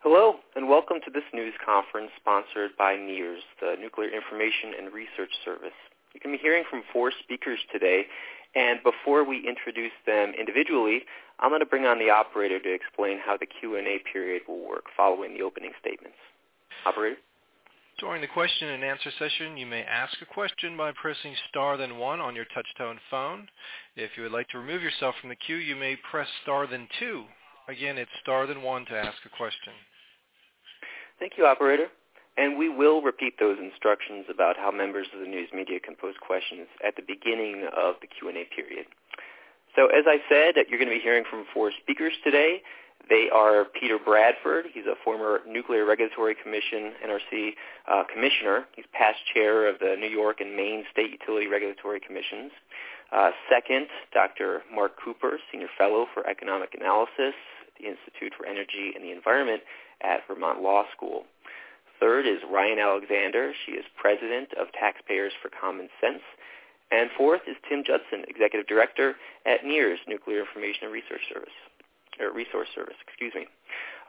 Hello, and welcome to this news conference sponsored by NIRS, the Nuclear Information and Research Service. You're going to be hearing from four speakers today, and before we introduce them individually, I'm going to bring on the operator to explain how the Q&A period will work following the opening statements. Operator? During the question and answer session, you may ask a question by pressing star then one on your touch-tone phone. If you would like to remove yourself from the queue, you may press star then two. Again, it's star then one to ask a question. Thank you, operator. And we will repeat those instructions about how members of the news media can pose questions at the beginning of the Q&A period. So as I said, you're going to be hearing from four speakers today. They are Peter Bradford. He's a former Nuclear Regulatory Commission, NRC, uh, commissioner. He's past chair of the New York and Maine State Utility Regulatory Commissions. Uh, second, Dr. Mark Cooper, Senior Fellow for Economic Analysis the Institute for Energy and the Environment at Vermont Law School. Third is Ryan Alexander. She is president of Taxpayers for Common Sense. And fourth is Tim Judson, executive director at NIRS, Nuclear Information and Research Service, or Resource Service, excuse me.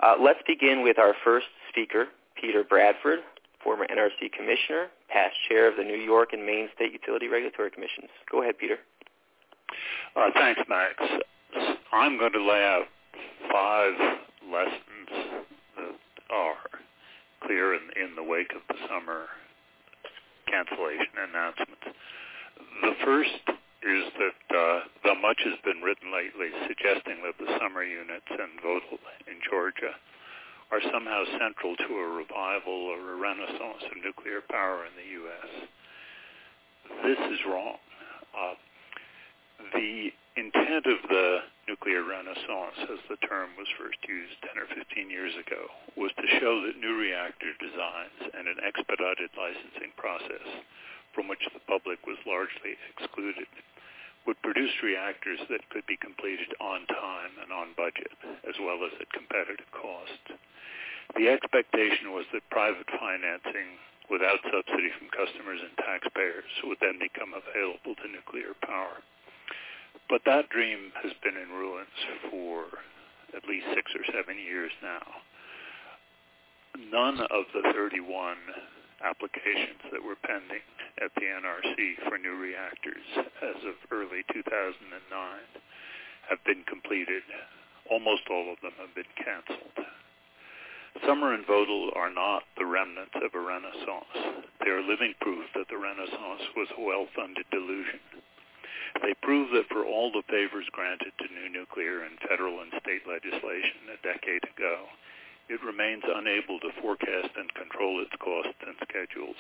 Uh, let's begin with our first speaker, Peter Bradford, former NRC commissioner, past chair of the New York and Maine State Utility Regulatory Commissions. Go ahead, Peter. Uh, thanks, Max. I'm going to lay out five lessons that are clear in, in the wake of the summer cancellation announcements. The first is that uh, the much has been written lately suggesting that the summer units in Vogtle in Georgia are somehow central to a revival or a renaissance of nuclear power in the U.S. This is wrong. Uh, the intent of the nuclear renaissance, as the term was first used 10 or 15 years ago, was to show that new reactor designs and an expedited licensing process from which the public was largely excluded would produce reactors that could be completed on time and on budget, as well as at competitive cost. The expectation was that private financing without subsidy from customers and taxpayers would then become available to nuclear power. But that dream has been in ruins for at least six or seven years now. None of the 31 applications that were pending at the NRC for new reactors as of early 2009 have been completed. Almost all of them have been canceled. Summer and Vogtle are not the remnants of a renaissance. They are living proof that the renaissance was a well-funded delusion. They prove that for all the favors granted to new nuclear in federal and state legislation a decade ago, it remains unable to forecast and control its costs and schedules.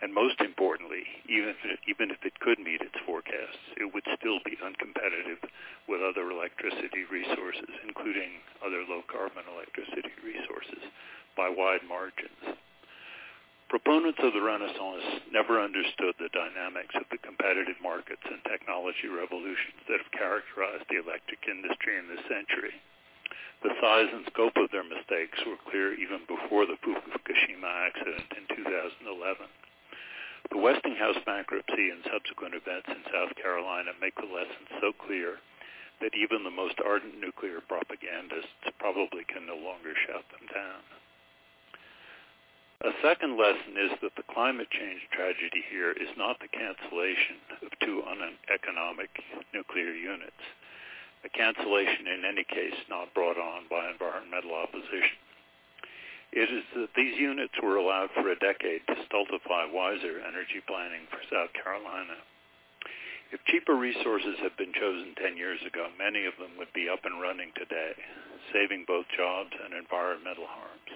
And most importantly, even if, it, even if it could meet its forecasts, it would still be uncompetitive with other electricity resources, including other low-carbon electricity resources, by wide margins. Proponents of the Renaissance never understood the dynamics of the competitive markets and technology revolutions that have characterized the electric industry in this century. The size and scope of their mistakes were clear even before the Fukushima accident in 2011. The Westinghouse bankruptcy and subsequent events in South Carolina make the lesson so clear that even the most ardent nuclear propagandists probably can no longer shout them down. A second lesson is that the climate change tragedy here is not the cancellation of two uneconomic nuclear units, a cancellation in any case not brought on by environmental opposition. It is that these units were allowed for a decade to stultify wiser energy planning for South Carolina. If cheaper resources had been chosen 10 years ago, many of them would be up and running today, saving both jobs and environmental harms.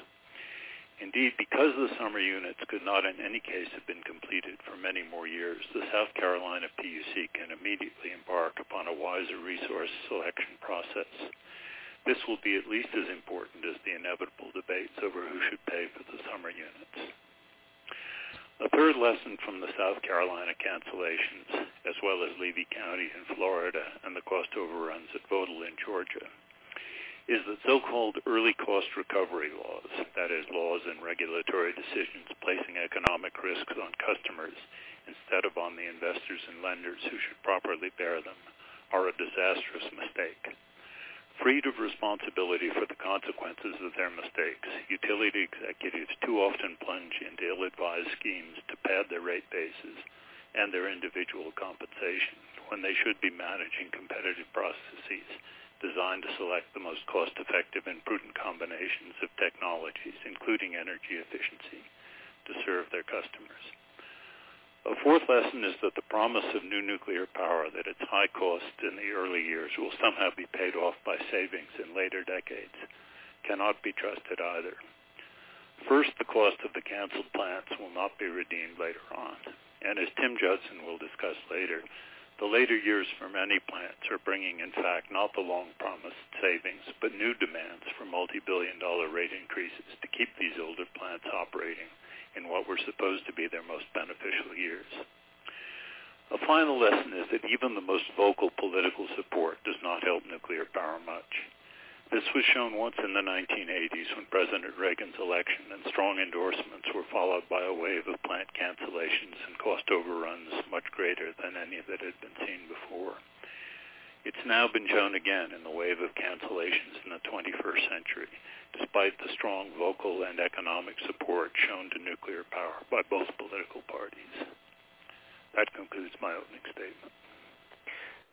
Indeed, because the summer units could not in any case have been completed for many more years, the South Carolina PUC can immediately embark upon a wiser resource selection process. This will be at least as important as the inevitable debates over who should pay for the summer units. A third lesson from the South Carolina cancellations, as well as Levy County in Florida and the cost overruns at Vogtle in Georgia, is that so-called early cost recovery laws, that is, laws and regulatory decisions placing economic risks on customers instead of on the investors and lenders who should properly bear them, are a disastrous mistake. Freed of responsibility for the consequences of their mistakes, utility executives too often plunge into ill-advised schemes to pad their rate bases and their individual compensation when they should be managing competitive processes designed to select the most cost-effective and prudent combinations of technologies, including energy efficiency, to serve their customers. A fourth lesson is that the promise of new nuclear power that its high cost in the early years will somehow be paid off by savings in later decades cannot be trusted either. First, the cost of the canceled plants will not be redeemed later on. And as Tim Judson will discuss later, the later years for many plants are bringing, in fact, not the long-promised savings, but new demands for multi-billion dollar rate increases to keep these older plants operating in what were supposed to be their most beneficial years. A final lesson is that even the most vocal political support does not help nuclear power much. This was shown once in the 1980s when President Reagan's election and strong endorsements were followed by a wave of plant cancellations and cost overruns much greater than any that had been seen before. It's now been shown again in the wave of cancellations in the 21st century, despite the strong vocal and economic support shown to nuclear power by both political parties. That concludes my opening statement.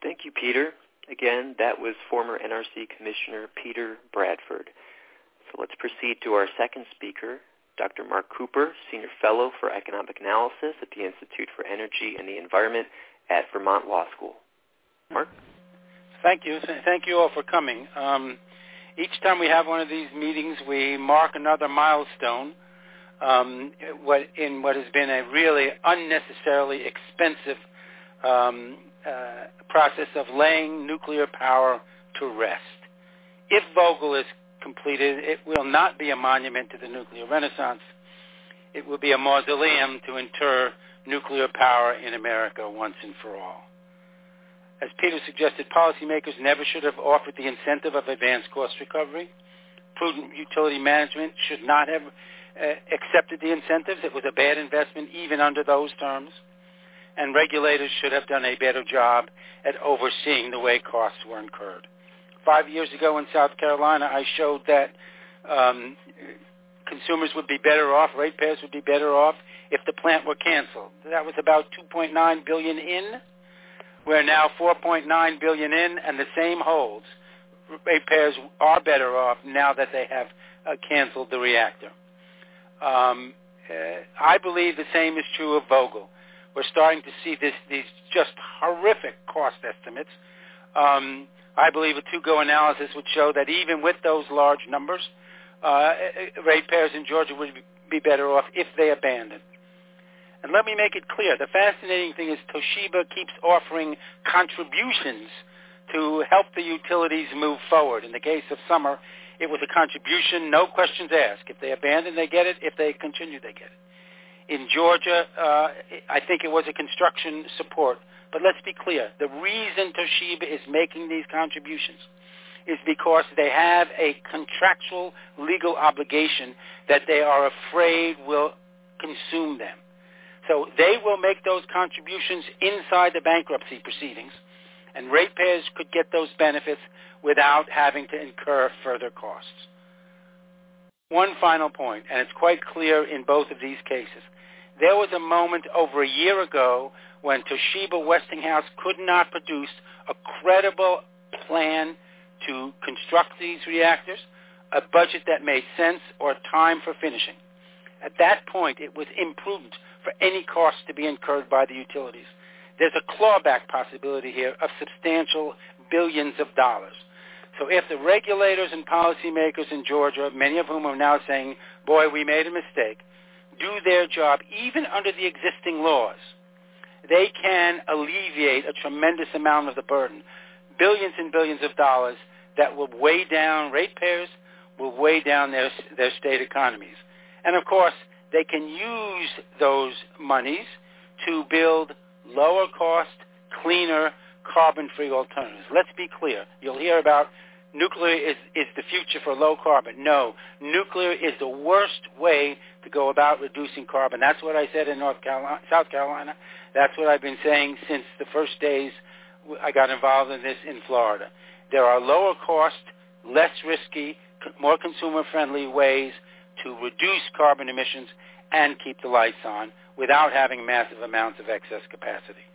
Thank you, Peter. Again, that was former NRC Commissioner Peter Bradford. So let's proceed to our second speaker, Dr. Mark Cooper, Senior Fellow for Economic Analysis at the Institute for Energy and the Environment at Vermont Law School. Mark? Thank you. Thank you all for coming. Um, each time we have one of these meetings, we mark another milestone um, in what has been a really unnecessarily expensive um, uh, process of laying nuclear power to rest. If Vogtle is completed, it will not be a monument to the nuclear renaissance. It will be a mausoleum to inter nuclear power in America once and for all. As Peter suggested, policymakers never should have offered the incentive of advanced cost recovery. Prudent utility management should not have uh, accepted the incentives. It was a bad investment even under those terms. And regulators should have done a better job at overseeing the way costs were incurred. Five years ago in South Carolina, I showed that um, consumers would be better off, ratepayers would be better off if the plant were canceled. That was about 2.9 billion in we're now 4.9 billion in, and the same holds. Ratepayers are better off now that they have uh, canceled the reactor. Um, uh, I believe the same is true of Vogtle. We're starting to see this, these just horrific cost estimates. Um, I believe a two-go analysis would show that even with those large numbers, uh, ratepayers in Georgia would be better off if they abandoned. And let me make it clear, the fascinating thing is Toshiba keeps offering contributions to help the utilities move forward. In the case of Summer, it was a contribution, no questions asked. If they abandon, they get it. If they continue, they get it. In Georgia, uh, I think it was a construction support. But let's be clear, the reason Toshiba is making these contributions is because they have a contractual legal obligation that they are afraid will consume them. So they will make those contributions inside the bankruptcy proceedings, and ratepayers could get those benefits without having to incur further costs. One final point, and it's quite clear in both of these cases. There was a moment over a year ago when Toshiba Westinghouse could not produce a credible plan to construct these reactors, a budget that made sense, or time for finishing. At that point, it was imprudent for any cost to be incurred by the utilities. There's a clawback possibility here of substantial billions of dollars. So if the regulators and policymakers in Georgia, many of whom are now saying, boy, we made a mistake, do their job, even under the existing laws, they can alleviate a tremendous amount of the burden, billions and billions of dollars that will weigh down ratepayers, will weigh down their, their state economies. And of course, they can use those monies to build lower cost, cleaner, carbon-free alternatives. Let's be clear. You'll hear about nuclear is, is the future for low carbon. No, nuclear is the worst way to go about reducing carbon. That's what I said in North Carolina, South Carolina. That's what I've been saying since the first days I got involved in this in Florida. There are lower cost less risky, more consumer-friendly ways to reduce carbon emissions and keep the lights on without having massive amounts of excess capacity.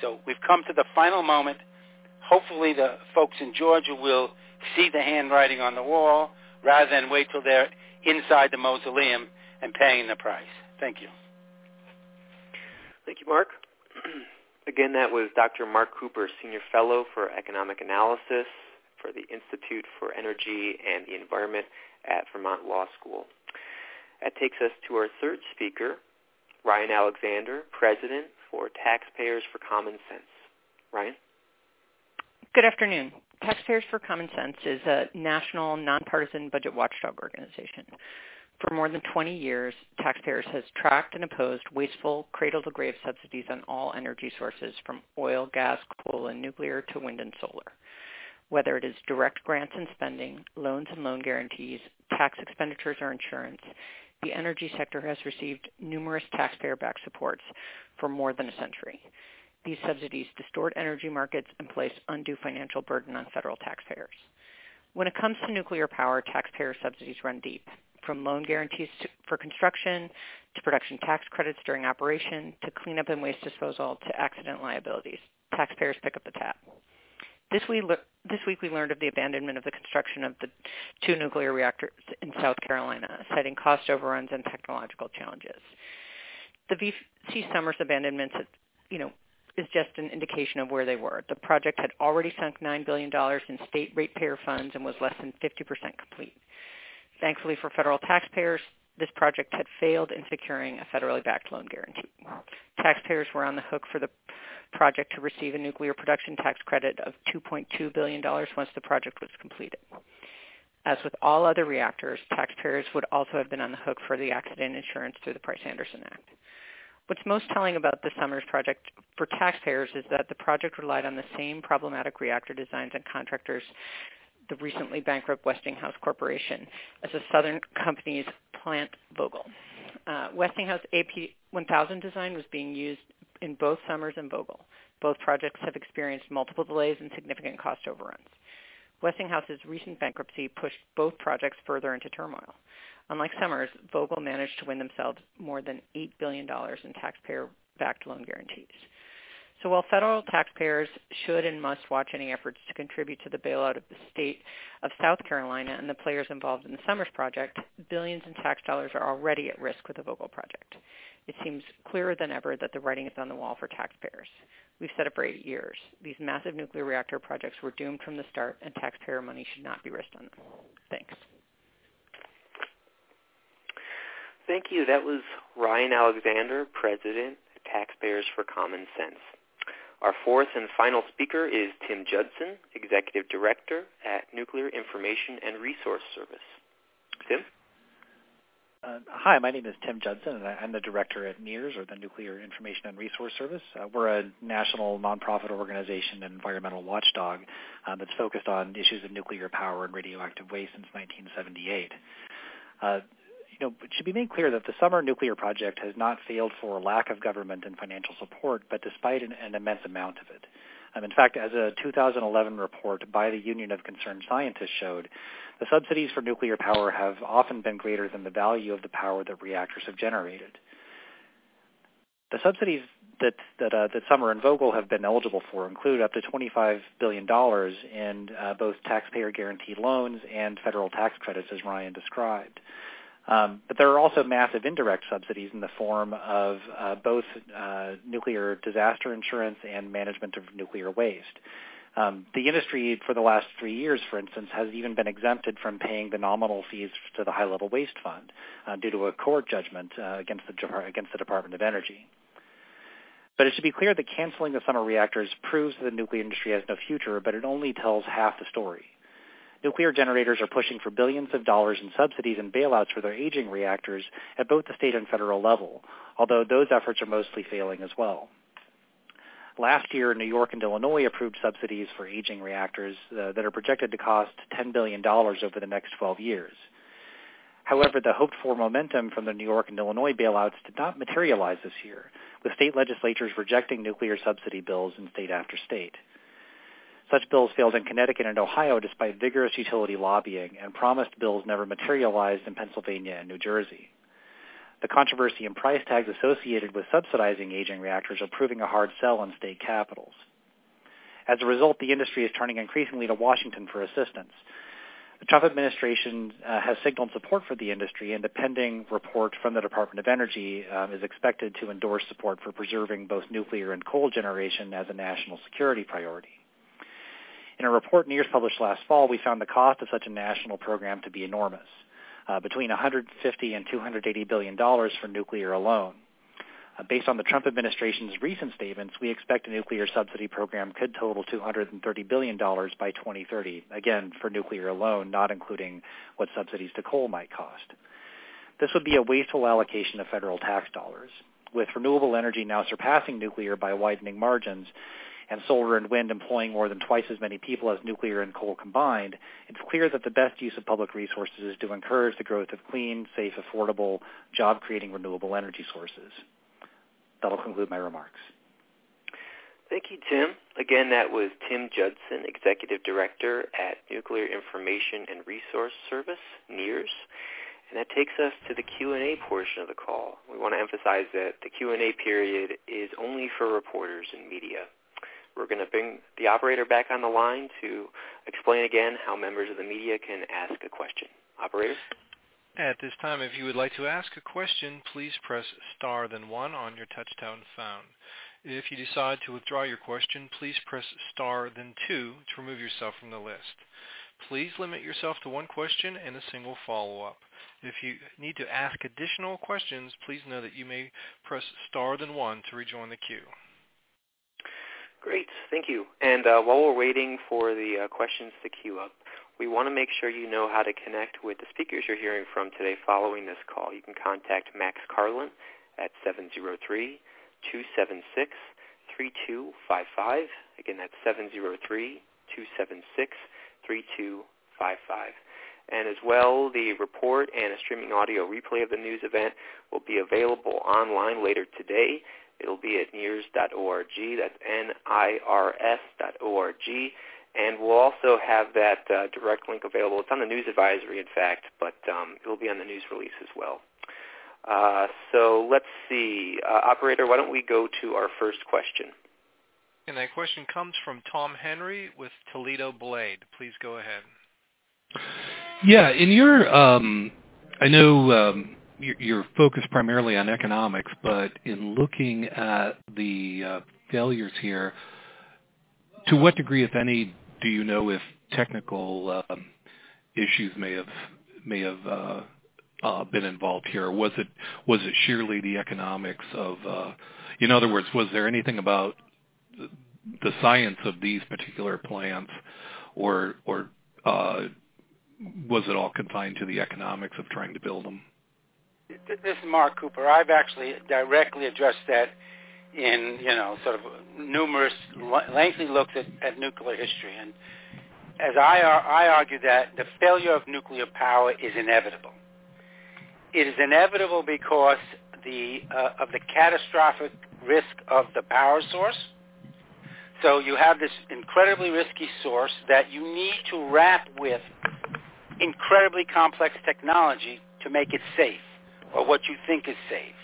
So we've come to the final moment. Hopefully the folks in Georgia will see the handwriting on the wall rather than wait till they're inside the mausoleum and paying the price. Thank you. Thank you, Mark. Again, that was Dr. Mark Cooper, Senior Fellow for Economic Analysis for the Institute for Energy and the Environment at Vermont Law School. That takes us to our third speaker, Ryan Alexander, President for Taxpayers for Common Sense. Ryan? Good afternoon. Taxpayers for Common Sense is a national nonpartisan budget watchdog organization. For more than 20 years, Taxpayers has tracked and opposed wasteful cradle-to-grave subsidies on all energy sources from oil, gas, coal, and nuclear to wind and solar. Whether it is direct grants and spending, loans and loan guarantees, tax expenditures, or insurance, the energy sector has received numerous taxpayer-backed supports for more than a century. These subsidies distort energy markets and place undue financial burden on federal taxpayers. When it comes to nuclear power, taxpayer subsidies run deep, from loan guarantees to, for construction to production tax credits during operation to cleanup and waste disposal to accident liabilities. Taxpayers pick up the tab. This week, this week we learned of the abandonment of the construction of the two nuclear reactors in South Carolina, citing cost overruns and technological challenges. The VC Summers abandonment, you know, is just an indication of where they were. The project had already sunk $9 billion in state ratepayer funds and was less than 50% complete. Thankfully for federal taxpayers, this project had failed in securing a federally backed loan guarantee. Taxpayers were on the hook for the project to receive a nuclear production tax credit of $2.2 billion once the project was completed. As with all other reactors, taxpayers would also have been on the hook for the accident insurance through the Price-Anderson Act. What's most telling about the Summers project for taxpayers is that the project relied on the same problematic reactor designs and contractors the recently bankrupt Westinghouse Corporation as a Southern company's Plant Vogtle. Uh, Westinghouse AP1000 design was being used in both Summers and Vogtle. Both projects have experienced multiple delays and significant cost overruns. Westinghouse's recent bankruptcy pushed both projects further into turmoil. Unlike Summers, Vogtle managed to win themselves more than $8 billion in taxpayer-backed loan guarantees. So while federal taxpayers should and must watch any efforts to contribute to the bailout of the state of South Carolina and the players involved in the Summers project, billions in tax dollars are already at risk with the Vogtle project. It seems clearer than ever that the writing is on the wall for taxpayers. We've said it for eight years. These massive nuclear reactor projects were doomed from the start, and taxpayer money should not be risked on them. Thanks. Thank you. That was Ryan Alexander, President, Taxpayers for Common Sense. Our fourth and final speaker is Tim Judson, Executive Director at Nuclear Information and Resource Service. Tim? Uh, hi, my name is Tim Judson, and I'm the director at NIRS, or the Nuclear Information and Resource Service. Uh, we're a national nonprofit organization and environmental watchdog uh, that's focused on issues of nuclear power and radioactive waste since 1978. Uh, you know, it should be made clear that the Summer Nuclear Project has not failed for lack of government and financial support, but despite an, an immense amount of it. Um, in fact, as a 2011 report by the Union of Concerned Scientists showed, the subsidies for nuclear power have often been greater than the value of the power that reactors have generated. The subsidies that that, uh, that Summer and Vogtle have been eligible for include up to $25 billion in uh, both taxpayer guaranteed loans and federal tax credits, as Ryan described. Um, but there are also massive indirect subsidies in the form of uh, both uh, nuclear disaster insurance and management of nuclear waste. Um, the industry for the last three years, for instance, has even been exempted from paying the nominal fees to the high-level waste fund uh, due to a court judgment uh, against, the, against the Department of Energy. But it should be clear that canceling the summer reactors proves that the nuclear industry has no future, but it only tells half the story. Nuclear generators are pushing for billions of dollars in subsidies and bailouts for their aging reactors at both the state and federal level, although those efforts are mostly failing as well. Last year, New York and Illinois approved subsidies for aging reactors uh, that are projected to cost $10 billion over the next 12 years. However, the hoped-for momentum from the New York and Illinois bailouts did not materialize this year, with state legislatures rejecting nuclear subsidy bills in state after state. Such bills failed in Connecticut and Ohio despite vigorous utility lobbying, and promised bills never materialized in Pennsylvania and New Jersey. The controversy and price tags associated with subsidizing aging reactors are proving a hard sell in state capitals. As a result, the industry is turning increasingly to Washington for assistance. The Trump administration uh, has signaled support for the industry, and a pending report from the Department of Energy um, is expected to endorse support for preserving both nuclear and coal generation as a national security priority. In a report NIRS published last fall, we found the cost of such a national program to be enormous, uh, between 150 and 280 billion dollars for nuclear alone. Uh, based on the Trump administration's recent statements, we expect a nuclear subsidy program could total $230 billion by 2030, again, for nuclear alone, not including what subsidies to coal might cost. This would be a wasteful allocation of federal tax dollars. With renewable energy now surpassing nuclear by widening margins, and solar and wind employing more than twice as many people as nuclear and coal combined, it's clear that the best use of public resources is to encourage the growth of clean, safe, affordable, job-creating renewable energy sources that'll conclude my remarks. Thank you, Tim. Again, that was Tim Judson, Executive Director at Nuclear Information and Resource Service, NIRS. And that takes us to the Q&A portion of the call. We want to emphasize that the Q&A period is only for reporters and media. We're going to bring the operator back on the line to explain again how members of the media can ask a question. Operator? At this time, if you would like to ask a question, please press star then one on your touchtone phone. If you decide to withdraw your question, please press star then two to remove yourself from the list. Please limit yourself to one question and a single follow-up. If you need to ask additional questions, please know that you may press star then one to rejoin the queue. Great, thank you. And uh, while we're waiting for the uh, questions to queue up, we want to make sure you know how to connect with the speakers you're hearing from today following this call. You can contact Max Carlin at 703-276-3255. Again, that's 703-276-3255. And as well, the report and a streaming audio replay of the news event will be available online later today. It'll be at nirs.org. That's N-I-R-S.org and we'll also have that uh, direct link available. It's on the news advisory, in fact, but um, it will be on the news release as well. Uh, so let's see. Uh, operator, why don't we go to our first question? And that question comes from Tom Henry with Toledo Blade. Please go ahead. Yeah, in your, um, I know um, you're, focused primarily on economics, but in looking at the uh, failures here, to what degree, if any, do you know if technical um, issues may have may have uh, uh, been involved here? Was it was it sheerly the economics of? Uh, in other words, was there anything about the science of these particular plants, or or uh, was it all confined to the economics of trying to build them? This is Mark Cooper. I've actually directly addressed that in you know sort of numerous lengthy looks at, at nuclear history. And as I, I argue that the failure of nuclear power is inevitable. It is inevitable because the uh, of the catastrophic risk of the power source. So you have this incredibly risky source that you need to wrap with incredibly complex technology to make it safe, or what you think is safe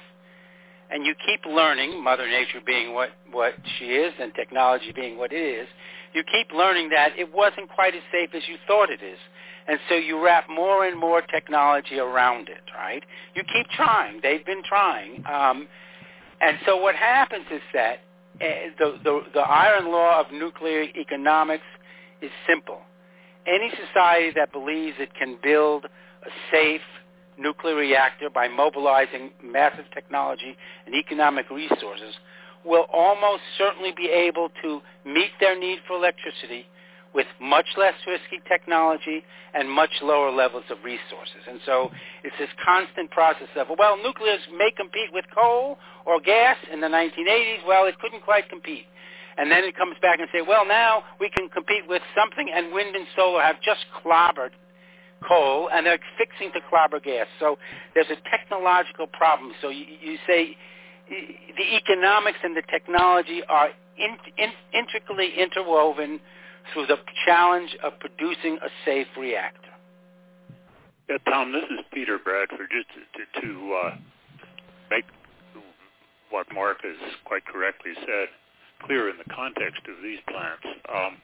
and you keep learning, Mother Nature being what, what she is and technology being what it is, you keep learning that it wasn't quite as safe as you thought it is. And so you wrap more and more technology around it, right? You keep trying. They've been trying. Um, and so what happens is that uh, the, the, the iron law of nuclear economics is simple. Any society that believes it can build a safe, nuclear reactor by mobilizing massive technology and economic resources will almost certainly be able to meet their need for electricity with much less risky technology and much lower levels of resources. And so it's this constant process of, well, nuclear may compete with coal or gas in the 1980s. Well, it couldn't quite compete. And then it comes back and say, well, now we can compete with something, and wind and solar have just clobbered coal, and they're fixing to clobber gas. So there's a technological problem. So you, you say the economics and the technology are in, in, intricately interwoven through the challenge of producing a safe reactor. Yeah, Tom, this is Peter Bradford. Just to, to uh, make what Mark has quite correctly said clear in the context of these plants, um,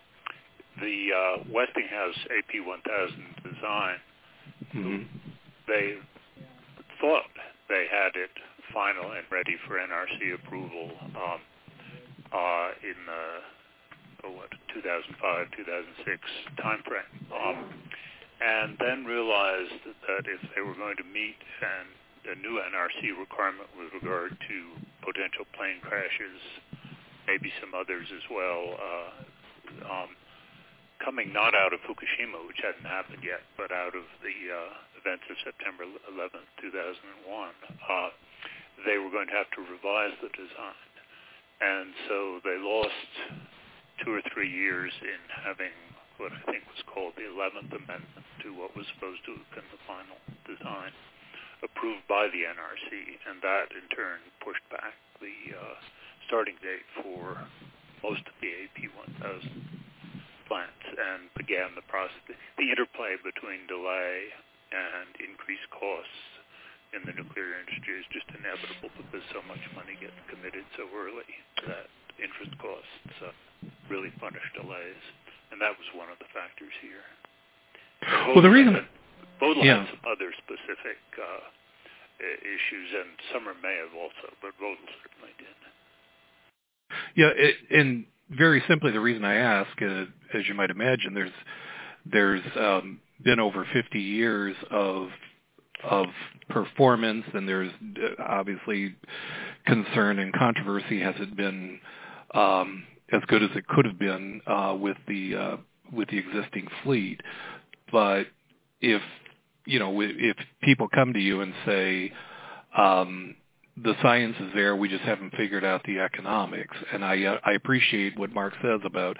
the uh, Westinghouse AP1000 design, mm-hmm. they thought they had it final and ready for NRC approval um, uh, in the oh, what 2005 2006 timeframe, um, and then realized that if they were going to meet an, a new NRC requirement with regard to potential plane crashes, maybe some others as well. Uh, um, coming not out of Fukushima, which hadn't happened yet, but out of the uh, events of September 11th, 2001, uh, they were going to have to revise the design. And so they lost two or three years in having what I think was called the 11th Amendment to what was supposed to have been the final design approved by the NRC, and that in turn pushed back the uh, starting date for most of the AP1000 plants and began the process. The interplay between delay and increased costs in the nuclear industry is just inevitable because so much money gets committed so early that interest costs uh, really punish delays, and that was one of the factors here. Well, the reason both yeah. had some other specific uh, issues, and Summer may have also, but both certainly did. Yeah, it, and very simply, the reason I ask, uh, as you might imagine, there's there's um, been over 50 years of of performance, and there's uh, obviously concern and controversy. Has it been um, as good as it could have been uh, with the uh, with the existing fleet? But if you know, if people come to you and say, um, the science is there. We just haven't figured out the economics. And I uh, I appreciate what Mark says about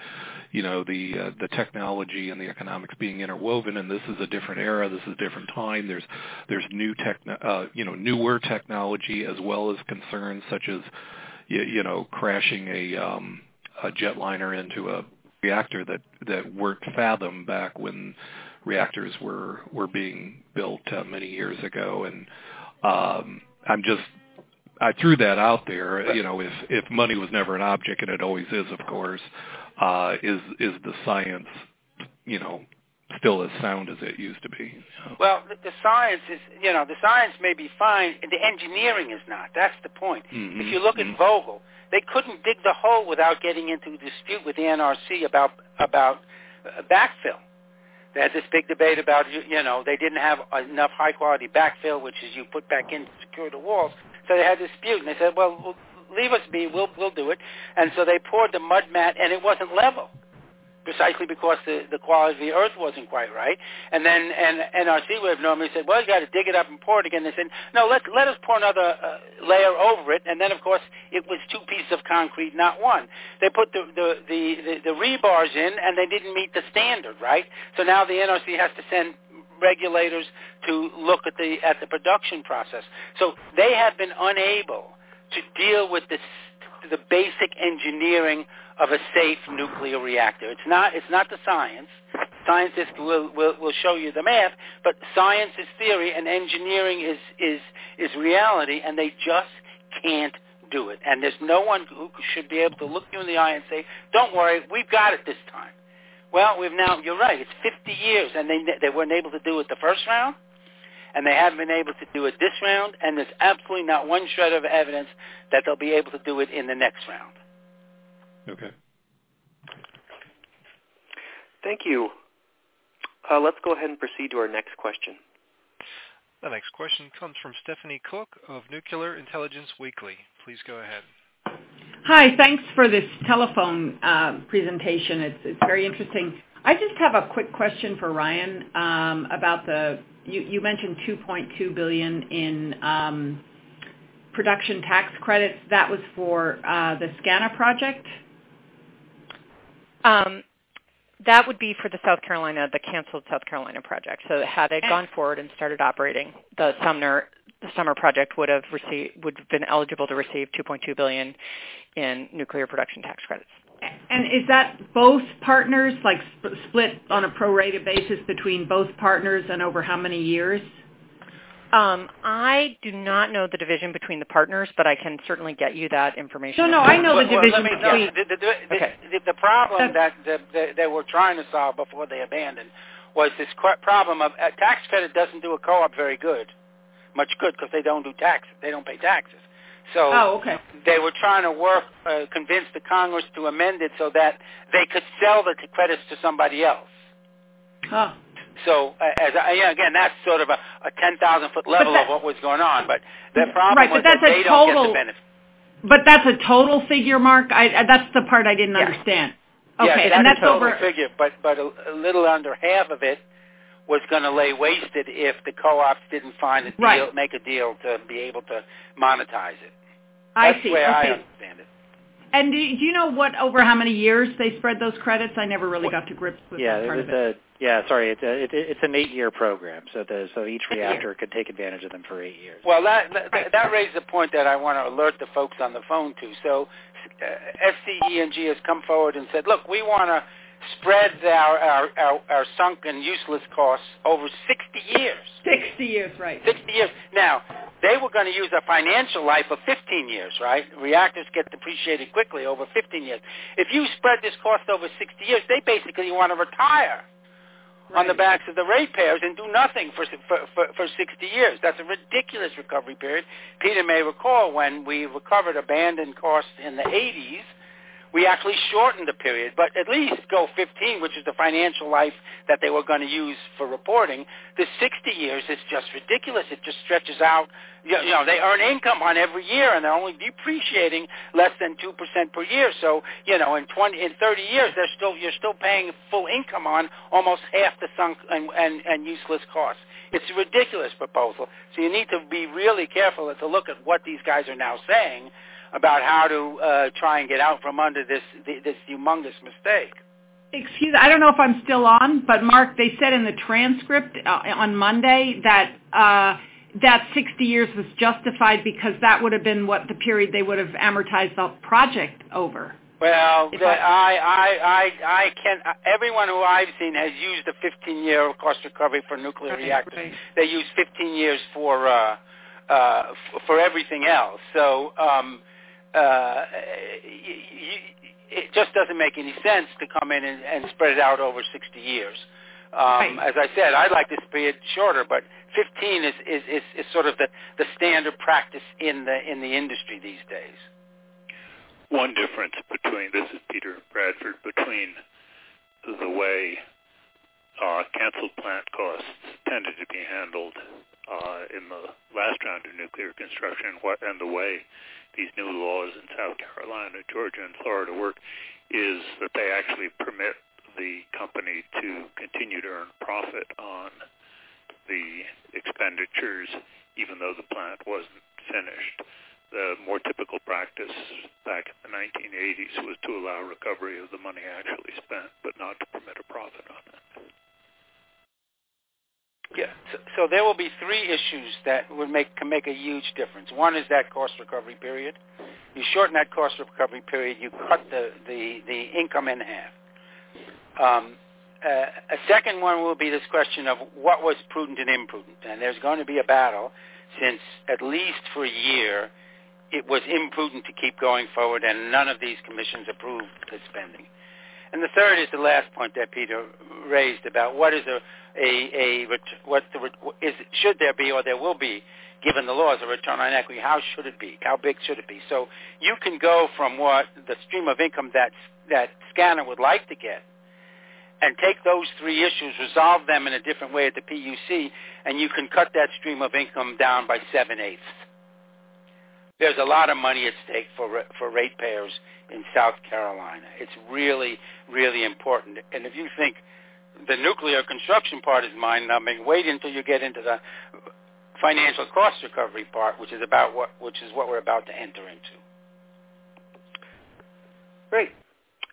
you know the uh, the technology and the economics being interwoven. And this is a different era. This is a different time. There's there's new tech uh, you know newer technology as well as concerns such as you, you know crashing a um, a jetliner into a reactor that that weren't fathomed back when reactors were were being built uh, many years ago. And um, I'm just I threw that out there. You know, if if money was never an object, and it always is, of course, uh, is is the science, you know, still as sound as it used to be? Well, the, the science is, you know, the science may be fine, and the engineering is not. That's the point. Mm-hmm. If you look mm-hmm. at Vogtle, they couldn't dig the hole without getting into a dispute with the NRC about about uh, backfill. They had this big debate about, you know, they didn't have enough high quality backfill, which is you put back in to secure the walls. So they had a dispute, and they said, well, leave us be. We'll we'll do it. And so they poured the mud mat, and it wasn't level, precisely because the the quality of the earth wasn't quite right. And then and NRC would have normally said, well, you got to dig it up and pour it again. They said, no, let let us pour another uh, layer over it. And then of course it was two pieces of concrete, not one. They put the the the, the, the rebars in, and they didn't meet the standard, right? So now the NRC has to send regulators to look at the at the production process. So they have been unable to deal with this the basic engineering of a safe nuclear reactor. It's not it's not the science. Scientists will, will, will show you the math, but science is theory and engineering is, is, is reality, and they just can't do it. And there's no one who should be able to look you in the eye and say, don't worry, we've got it this time. Well, we've now, you're right, it's 50 years, and they, they weren't able to do it the first round, and they haven't been able to do it this round, and there's absolutely not one shred of evidence that they'll be able to do it in the next round. Okay. Thank you. Uh, let's go ahead and proceed to our next question. The next question comes from Stephanie Cook of Nuclear Intelligence Weekly. Please go ahead. Hi, thanks for this telephone uh, presentation. It's, it's very interesting. I just have a quick question for Ryan um, about the. You, you, mentioned 2.2 billion in um, production tax credits. That was for uh, the SCANA project. Um, that would be for the South Carolina, the canceled South Carolina project. So had it gone forward and started operating, the Sumner the summer project would have received would have been eligible to receive 2.2 billion in nuclear production tax credits. And is that both partners, like sp- split on a prorated basis between both partners and over how many years? Um, I do not know the division between the partners, but I can certainly get you that information. No, no, I know the Well, well, division let me- between. no, the, the, the, Okay. the, the problem That's- that the, the, they were trying to solve before they abandoned was this qu- problem of uh, tax credit doesn't do a co-op very good, much good because they don't do tax, they don't pay taxes. So Oh, okay. they were trying to work, uh, convince the Congress to amend it so that they could sell the credits to somebody else. Oh. So uh, as I, yeah, again, that's sort of a, a 10,000 foot level that- of what was going on. But the problem Right, but was that that's a they don't get total- the benefit. But that's a total figure, Mark. I, I that's the part I didn't Yeah. understand. Okay, that's and that's a total over. figure, but but a, a little under half of it was going to lay wasted if the co-ops didn't find a deal, Right. make a deal to be able to monetize it. I That's see. the way I understand it. And do, do you know what over how many years they spread those credits? I never really got to grips with yeah, that it part was of it. a yeah. Sorry, it's a, it, it's an eight-year program, so the so each Eight reactor could take advantage of them for eight years. Well, that that, that raised a point that I want to alert the folks on the phone to. So, uh, SCE&G has come forward and said, look, we want to spread our, our our our sunk and useless costs over 60 years. Sixty years, right? 60 years. Now, they were going to use a financial life of 15 years, right? Reactors get depreciated quickly over 15 years. If you spread this cost over 60 years, they basically want to retire on the backs of the ratepayers and do nothing for, for, for, for 60 years. That's a ridiculous recovery period. Peter may recall when we recovered abandoned costs in the 80s, we actually shortened the period, but at least go 15, which is the financial life that they were going to use for reporting. The 60 years is just ridiculous. It just stretches out. You know, they earn income on every year, and they're only depreciating less than 2% per year. So, you know, in 20, in 30 years, they're still, you're still paying full income on almost half the sunk and, and, and useless costs. It's a ridiculous proposal. So you need to be really careful to look at what these guys are now saying about how to uh, try and get out from under this this humongous mistake. Excuse, I don't know if I'm still on, but Mark, they said in the transcript uh, on Monday that uh, that 60 years was justified because that would have been what the period they would have amortized the project over. Well, the, I- I, I, I, can. Everyone who I've seen has used a 15-year cost recovery for nuclear Right, reactors. right. They use 15 years for uh, uh, for everything else. So um, uh, y- y- it just doesn't make any sense to come in and, and spread it out over 60 years. Um, Right. As I said, I'd like this period shorter, but 15 is, is, is, is sort of the, the standard practice in the in the industry these days. One difference between, this is Peter Bradford, between the way uh, canceled plant costs tended to be handled uh, in the last round of nuclear construction what, and the way these new laws in South Carolina, Georgia, and Florida work is that they actually permit the company to continue to earn profit on the expenditures even though the plant wasn't finished. The more typical practice back in the 1980s was to allow recovery of the money actually spent, but not to permit a profit on it. Yeah. So, there will be three issues that would make can make a huge difference. One is that cost recovery period. You shorten that cost recovery period, you cut the the, the income in half. Um, uh, a second one will be this question of what was prudent and imprudent, and there's going to be a battle since at least for a year it was imprudent to keep going forward, and none of these commissions approved the spending. And the third is the last point that Peter raised about what is a a, a what the is should there be or there will be given the laws a return on equity. How should it be? How big should it be? So you can go from what the stream of income that that SCANA would like to get and take those three issues resolve them in a different way at the PUC and you can cut that stream of income down by seven eighths there's a lot of money at stake for for ratepayers in South Carolina. It's really, really important. And if you think the nuclear construction part is mind-numbing, wait until you get into the financial cost recovery part, which is about what which is what we're about to enter into. Great.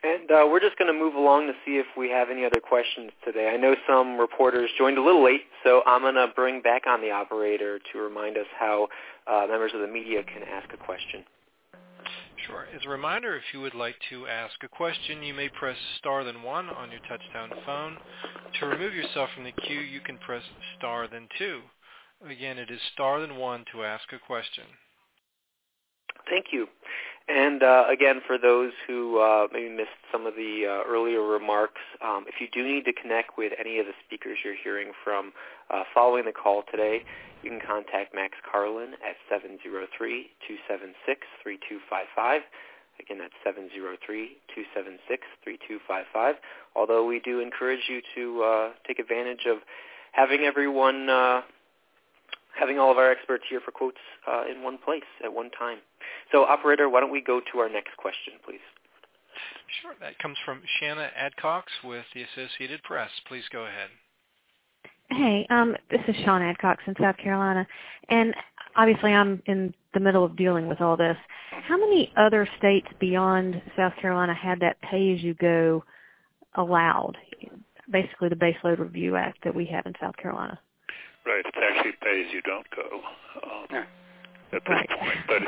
And uh, we're just going to move along to see if we have any other questions today. I know some reporters joined a little late, so I'm going to bring back on the operator to remind us how uh, members of the media can ask a question. Sure. As a reminder, if you would like to ask a question, you may press star then one on your touchtone phone. To remove yourself from the queue, you can press star then two. Again, it is star then one to ask a question. Thank you. And uh, again, for those who uh, maybe missed some of the uh, earlier remarks, um, if you do need to connect with any of the speakers you're hearing from uh, following the call today, you can contact Max Carlin at 703-276-3255. Again, that's 703-276-3255. Although we do encourage you to uh, take advantage of having everyone, uh, having all of our experts here for quotes uh, in one place at one time. So, operator, why don't we go to our next question, please? Sure. That comes from Seanna Adcox with the Associated Press. Please go ahead. Hey, um, this is Sean Adcox in South Carolina, and obviously I'm in the middle of dealing with all this. How many other states beyond South Carolina had that pay-as-you-go allowed? Basically, the Baseload Review Act that we have in South Carolina. Right. It's actually pay-as-you-don't-go. Um, yeah at this right. point. But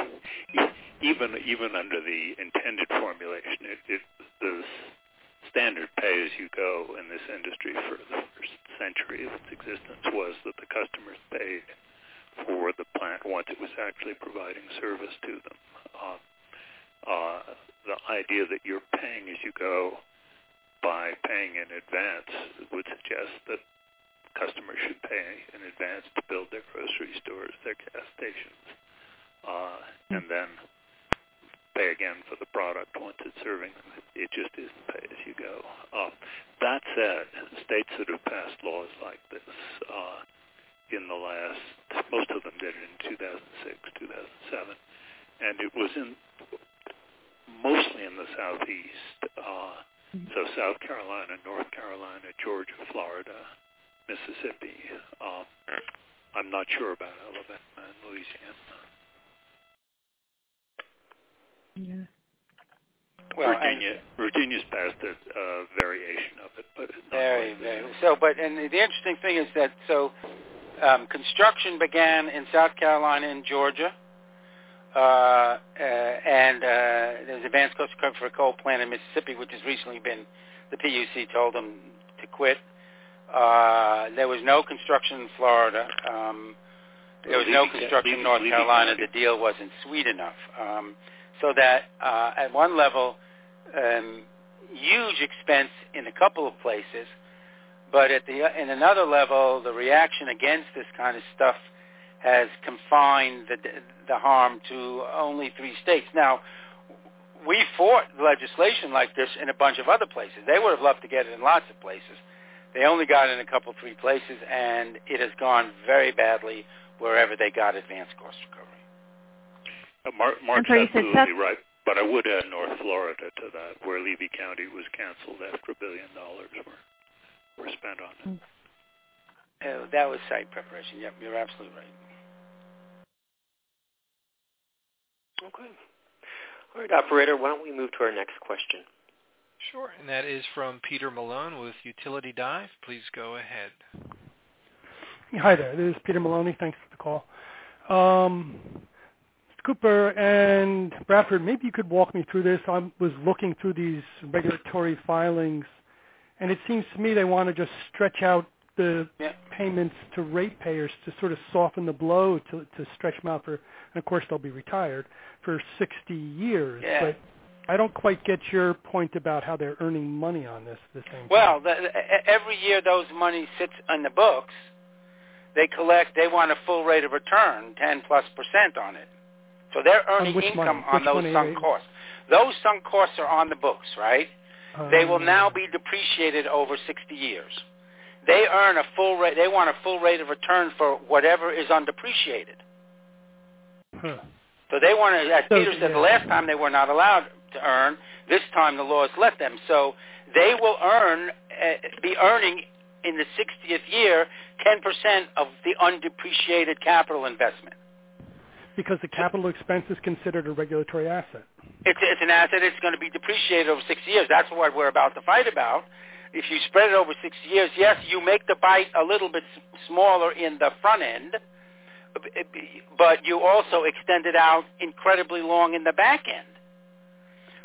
even even under the intended formulation, it, it the standard pay as you go in this industry for the first century of its existence was that the customers paid for the plant once it was actually providing service to them. Uh, uh, the idea that you're paying as you go by paying in advance would suggest that customers should pay in advance to build their grocery stores, their gas stations, uh, and then pay again for the product once it's serving them. It just isn't pay as you go. Uh, that said, states that have passed laws like this uh, in the last, most of them did it in 2006, 2007, and it was in mostly in the southeast. Uh, so South Carolina, North Carolina, Georgia, Florida, Mississippi. Um, I'm not sure about Alabama and Louisiana. Yeah. Well, Virginia, Virginia's passed a uh, variation of it, but very, very. So, but and the interesting thing is that so um, construction began in South Carolina and Georgia, uh, uh, and uh, there's advanced cost recovery for a coal plant in Mississippi, which has recently been the PUC told them to quit. Uh, there was no construction in Florida. Um, there was no construction in North Carolina. The deal wasn't sweet enough. Um, so that uh, at one level, um, huge expense in a couple of places, but at the in another level, the reaction against this kind of stuff has confined the the harm to only three states. Now, we fought legislation like this in a bunch of other places. They would have loved to get it in lots of places. They only got in a couple, three places, and it has gone very badly wherever they got advanced cost recovery. Uh, Mark, Mark's absolutely right. But I would add North Florida to that, where Levy County was canceled after a billion dollars were, were spent on it. Uh, that was site preparation. Yep, you're absolutely right. Okay. All right, operator, why don't we move to our next question? Sure, and that is from Peter Malone with Utility Dive. Please go ahead. Hi there. This is Peter Maloney. Thanks for the call. Um, Cooper and Bradford, maybe you could walk me through this. I was looking through these regulatory filings, and it seems to me they want to just stretch out the yeah. payments to ratepayers to sort of soften the blow to to stretch them out for, and of course they'll be retired for 60 years. Yeah. But I don't quite get your point about how they're earning money on this. The same. Well, the, every year those money sits on the books. They collect. They want a full rate of return, 10 plus percent on it. So they're earning income on those sunk costs. Those sunk costs are on the books, right? Um, they will now be depreciated over 60 years. They earn a full rate. They want a full rate of return for whatever is undepreciated. Huh. So they want to, as so, Peter said, yeah. the last time they were not allowed to earn. This time the law has let them. So they will earn, uh, be earning in the 60th year 10% of the undepreciated capital investment because the capital expense is considered a regulatory asset. It's, it's an asset. It's going to be depreciated over 60 years. That's what we're about to fight about. If you spread it over 60 years, yes, you make the bite a little bit smaller in the front end, but you also extend it out incredibly long in the back end.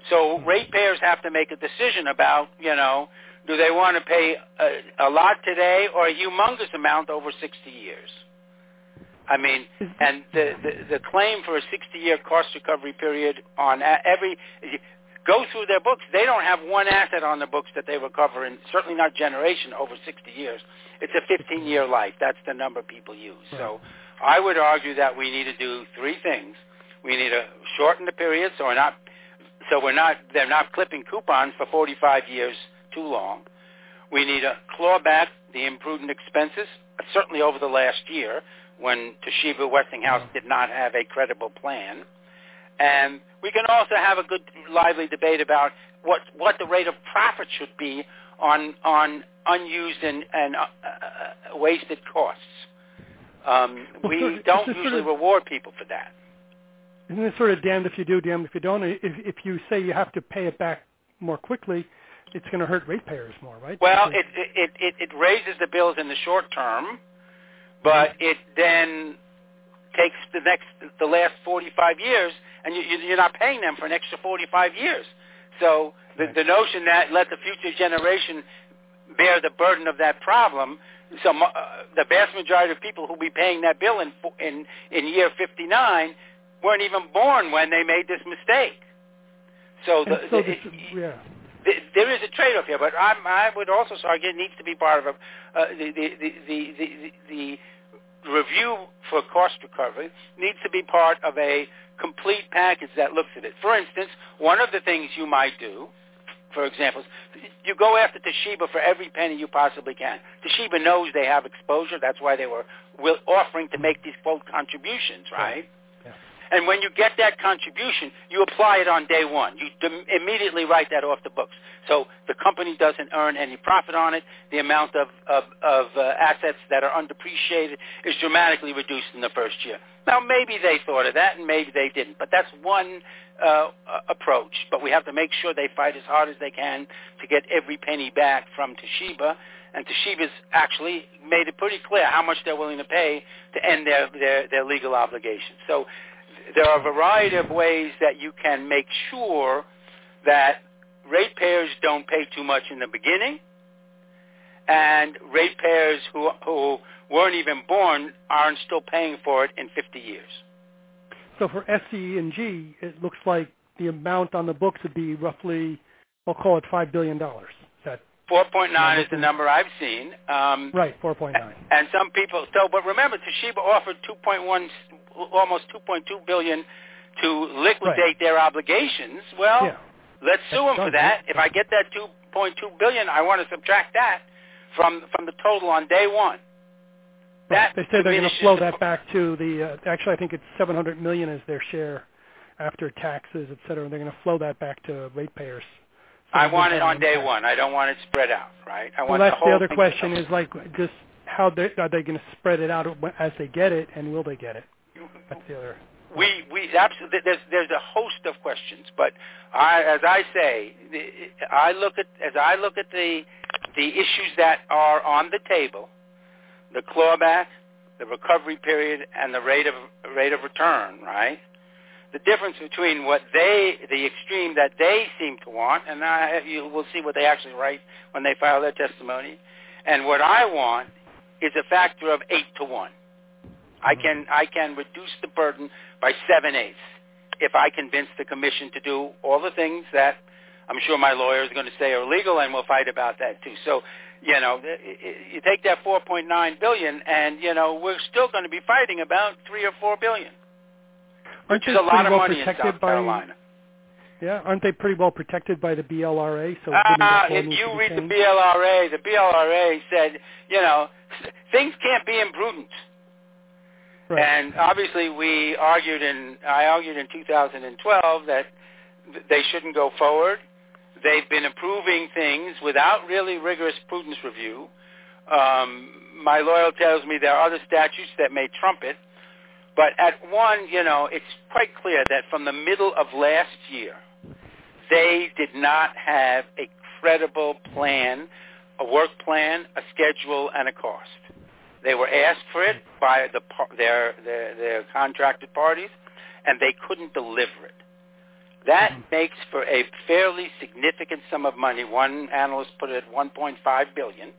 So ratepayers have to make a decision about, you know, do they want to pay a, a lot today or a humongous amount over 60 years? I mean, and the, the, the claim for a 60-year cost recovery period on every go through their books. They don't have one asset on the books that they recover, and certainly not generation over 60 years. It's a 15-year life. That's the number people use. So I would argue that we need to do three things. We need to shorten the period so we're not so we're not they're not clipping coupons for 45 years too long. We need to claw back the imprudent expenses, certainly over the last year when Toshiba Westinghouse did not have a credible plan. And we can also have a good, lively debate about what what the rate of profit should be on on unused and, and uh, uh, wasted costs. Um, we don't usually reward people for that. Isn't it sort of damned if you do, damned if you don't? If, if you say you have to pay it back more quickly, it's going to hurt ratepayers more, right? Well, it, it it it raises the bills in the short term, but it then takes the next the last 45 years, and you, you're not paying them for an extra 45 years. So the, right. the notion that let the future generation bear the burden of that problem. So uh, the vast majority of people who will be paying that bill in in in year 59 weren't even born when they made this mistake. So, the, so the, yeah there is a trade-off here, but I'm, I would also argue it needs to be part of a, uh, the, the, the, the, the, the review for cost recovery needs to be part of a complete package that looks at it. For instance, one of the things you might do, for example, you go after Toshiba for every penny you possibly can. Toshiba knows they have exposure. That's why they were offering to make these quote contributions, right? And when you get that contribution, you apply it on day one. You immediately write that off the books. So the company doesn't earn any profit on it. The amount of, of, of uh, assets that are undepreciated is dramatically reduced in the first year. Now, maybe they thought of that and maybe they didn't, but that's one uh, approach. But we have to make sure they fight as hard as they can to get every penny back from Toshiba and Toshiba's actually made it pretty clear how much they're willing to pay to end their, their, their legal obligations. So there are a variety of ways that you can make sure that ratepayers don't pay too much in the beginning, and ratepayers who, who weren't even born aren't still paying for it in 50 years. So for SCE&G, it looks like the amount on the books would be roughly, we'll call it $5 billion. That 4.9 is the number I've seen. Um, right, 4.9. And some people, so, but remember, Toshiba offered 2.1 almost 2.2 billion to liquidate right. their obligations. Well, yeah. let's sue them for that. If I get that 2.2 billion, I want to subtract that from from the total on day one. Right. They say they're going to flow that back to the. Uh, actually, I think it's 700 million is their share after taxes, et cetera. And They're going to flow that back to ratepayers. So I want it on day tax. one. I don't want it spread out, right? I well, that's the, the other question is like just how they, are they going to spread it out as they get it, and will they get it? That's the other. We we absolutely there's there's a host of questions, but I, as I say, I look at as I look at the the issues that are on the table, the clawback, the recovery period, and the rate of rate of return, right? The difference between what they, the extreme that they seem to want, and I, you will see what they actually write when they file their testimony, and what I want is a factor of eight to one. I can I can reduce the burden by seven eighths if I convince the commission to do all the things that I'm sure my lawyer is going to say are legal, and we'll fight about that too. So, you know, you take that 4.9 billion, and you know we're still going to be fighting about three or four billion, which is a lot of well money in South by, Carolina. Yeah, aren't they pretty well protected by the BLRA? So uh, if you read the BLRA, the BLRA said, you know, things can't be imprudent. Right. And obviously, we argued in I argued in 2012 that they shouldn't go forward. They've been approving things without really rigorous prudence review. Um, my lawyer tells me there are other statutes that may trump it. But at one, you know, it's quite clear that from the middle of last year, they did not have a credible plan, a work plan, a schedule, and a cost. They were asked for it by the, their, their, their contracted parties, and they couldn't deliver it. That mm-hmm. makes for a fairly significant sum of money. One analyst put it at 1.5 billion.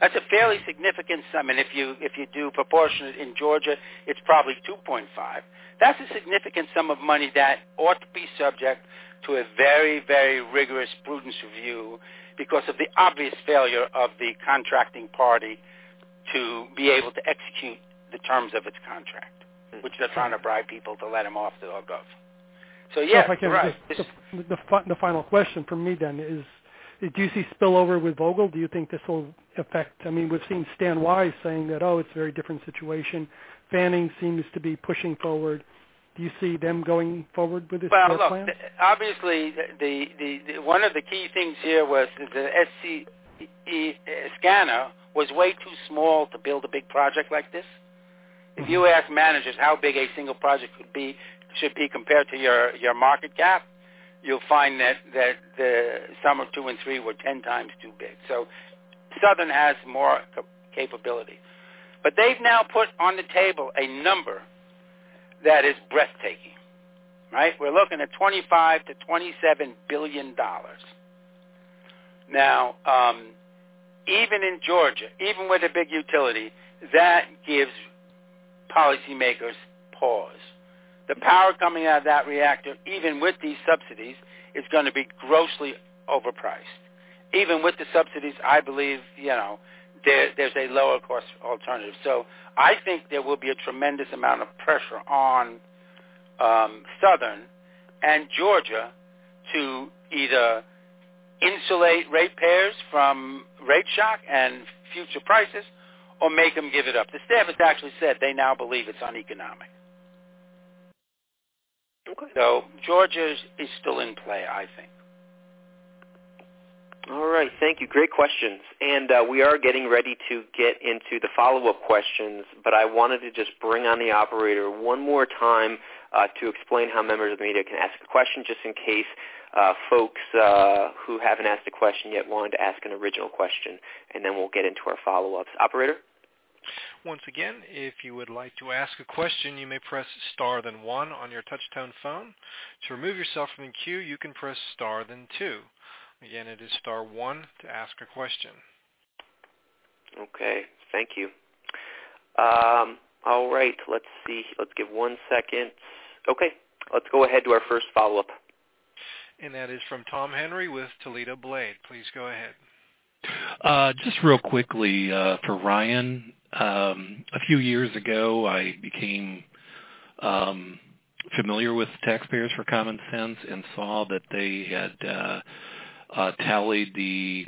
That's a fairly significant sum, and if you if you do proportionate in Georgia, it's probably 2.5. That's a significant sum of money that ought to be subject to a very very rigorous prudence review because of the obvious failure of the contracting party to be able to execute the terms of its contract, hmm. which they're trying to bribe people to let them off the hook of. So yeah, so right. The, the, the, the, final question from me then is, do you see spillover with Vogtle? Do you think this will affect? I mean, we've seen Stan Wise saying that, oh, it's a very different situation. Fanning seems to be pushing forward. Do you see them going forward with this well, look, plan? obviously, the, the, the, one of the key things here was the SCE SCANA was way too small to build a big project like this. If you mm-hmm. ask managers how big a single project could be, should be compared to your, your market cap, you'll find that, that the Summer two and three were 10 times too big. So Southern has more capability. But they've now put on the table a number that is breathtaking, right? We're looking at 25 to 27 billion dollars. Now, um, even in Georgia, even with a big utility, that gives policymakers pause. The power coming out of that reactor, even with these subsidies, is going to be grossly overpriced. Even with the subsidies, I believe, you know, there, there's a lower cost alternative. So I think there will be a tremendous amount of pressure on um, Southern and Georgia to either insulate ratepayers from rate shock and future prices or make them give it up. The staff has actually said they now believe it's uneconomic. Okay. So Georgia is, still in play, I think. All right, thank you. Great questions. And uh, we are getting ready to get into the follow-up questions, but I wanted to just bring on the operator one more time uh, to explain how members of the media can ask a question, just in case uh, folks uh, who haven't asked a question yet wanted to ask an original question, and then we'll get into our follow-ups. Operator? Once again, if you would like to ask a question, you may press star then one on your touch-tone phone. To remove yourself from the queue, you can press star then two. Again, it is star one to ask a question. Okay, thank you. Um, all right, let's see. Let's give one second. Okay, let's go ahead to our first follow-up. And that is from Tom Henry with Toledo Blade. Please go ahead. Uh, just real quickly uh, for Ryan, um, a few years ago I became um, familiar with Taxpayers for Common Sense and saw that they had uh, uh, tallied the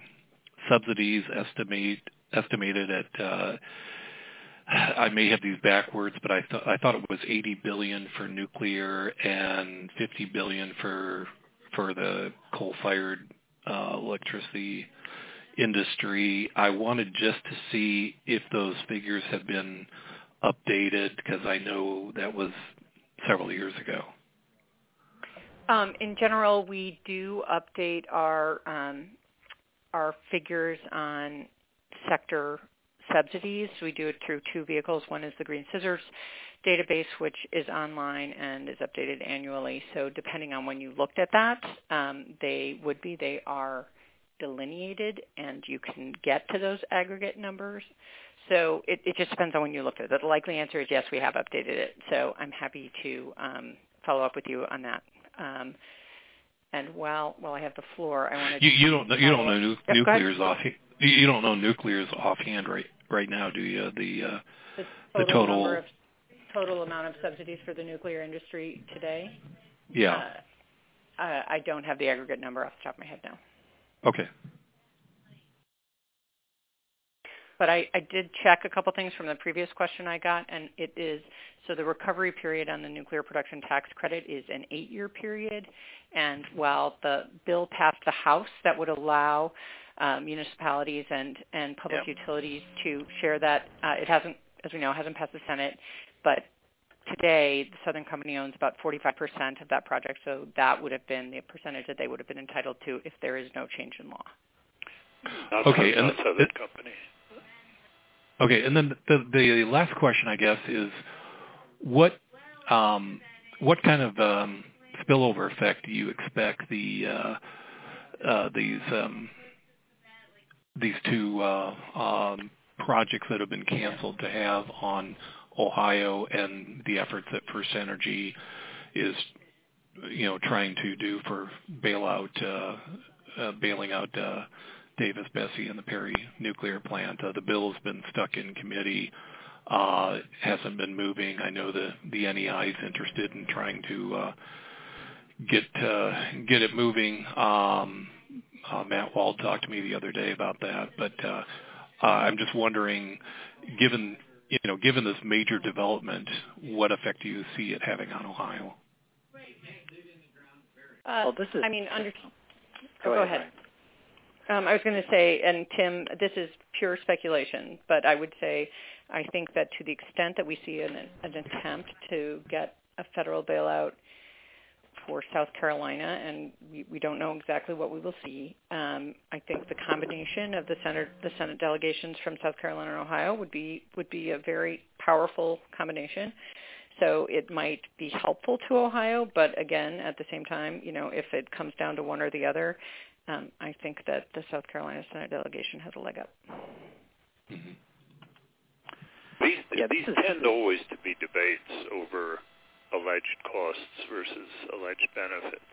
subsidies estimate estimated at uh, I may have these backwards, but I thought I thought it was 80 billion for nuclear and 50 billion for for the coal-fired uh, electricity industry. I wanted just to see if those figures have been updated because I know that was several years ago. Um, in general, we do update our um, our figures on sector subsidies. We do it through two vehicles. One is the Green Scissors database, which is online and is updated annually. So depending on when you looked at that, um, they would be. They are delineated, and you can get to those aggregate numbers. So it, it just depends on when you looked at it. The likely answer is yes, we have updated it. So I'm happy to um, follow up with you on that. Um, and while while I have the floor, I want to you, you don't you don't know nu- nuclear's off you don't know nuclear's offhand right right now, do you? The uh, the total, the total of, total amount of subsidies for the nuclear industry today. Yeah. Uh, I, I don't have the aggregate number off the top of my head now. Okay. But I, I did check a couple things from the previous question I got, and it is so the recovery period on the nuclear production tax credit is an eight-year period, and while the bill passed the House that would allow um, municipalities and, and public yep. utilities to share that, uh, it hasn't, as we know, hasn't passed the Senate, but today the Southern Company owns about 45% of that project, so that would have been the percentage that they would have been entitled to if there is no change in law. Not okay, and Southern Company. Okay, and then the, the last question, I guess, is what um, what kind of um, spillover effect do you expect the uh, uh, these um, these two uh, um, projects that have been canceled to have on Ohio and the efforts that First Energy is, you know, trying to do for bailout, uh, uh, bailing out uh, Davis Besse and the Perry nuclear plant. Uh, the bill has been stuck in committee, uh, hasn't been moving. I know the the NEI is interested in trying to uh, get uh, get it moving. Um, uh, Matt Wald talked to me the other day about that, but uh, uh, I'm just wondering, given you know, given this major development, what effect do you see it having on Ohio? Uh, well, this is. I mean, under, go, oh, go ahead. ahead. Um, I was going to say, and Tim, this is pure speculation, but I would say I think that to the extent that we see an, an attempt to get a federal bailout for South Carolina, and we, we don't know exactly what we will see. Um, I think the combination of the Senate the Senate delegations from South Carolina and Ohio would be would be a very powerful combination. So it might be helpful to Ohio, but again, at the same time, you know, if it comes down to one or the other, um, I think that the South Carolina Senate delegation has a leg up. Mm-hmm. These, yeah, these tend always to be debates over alleged costs versus alleged benefits.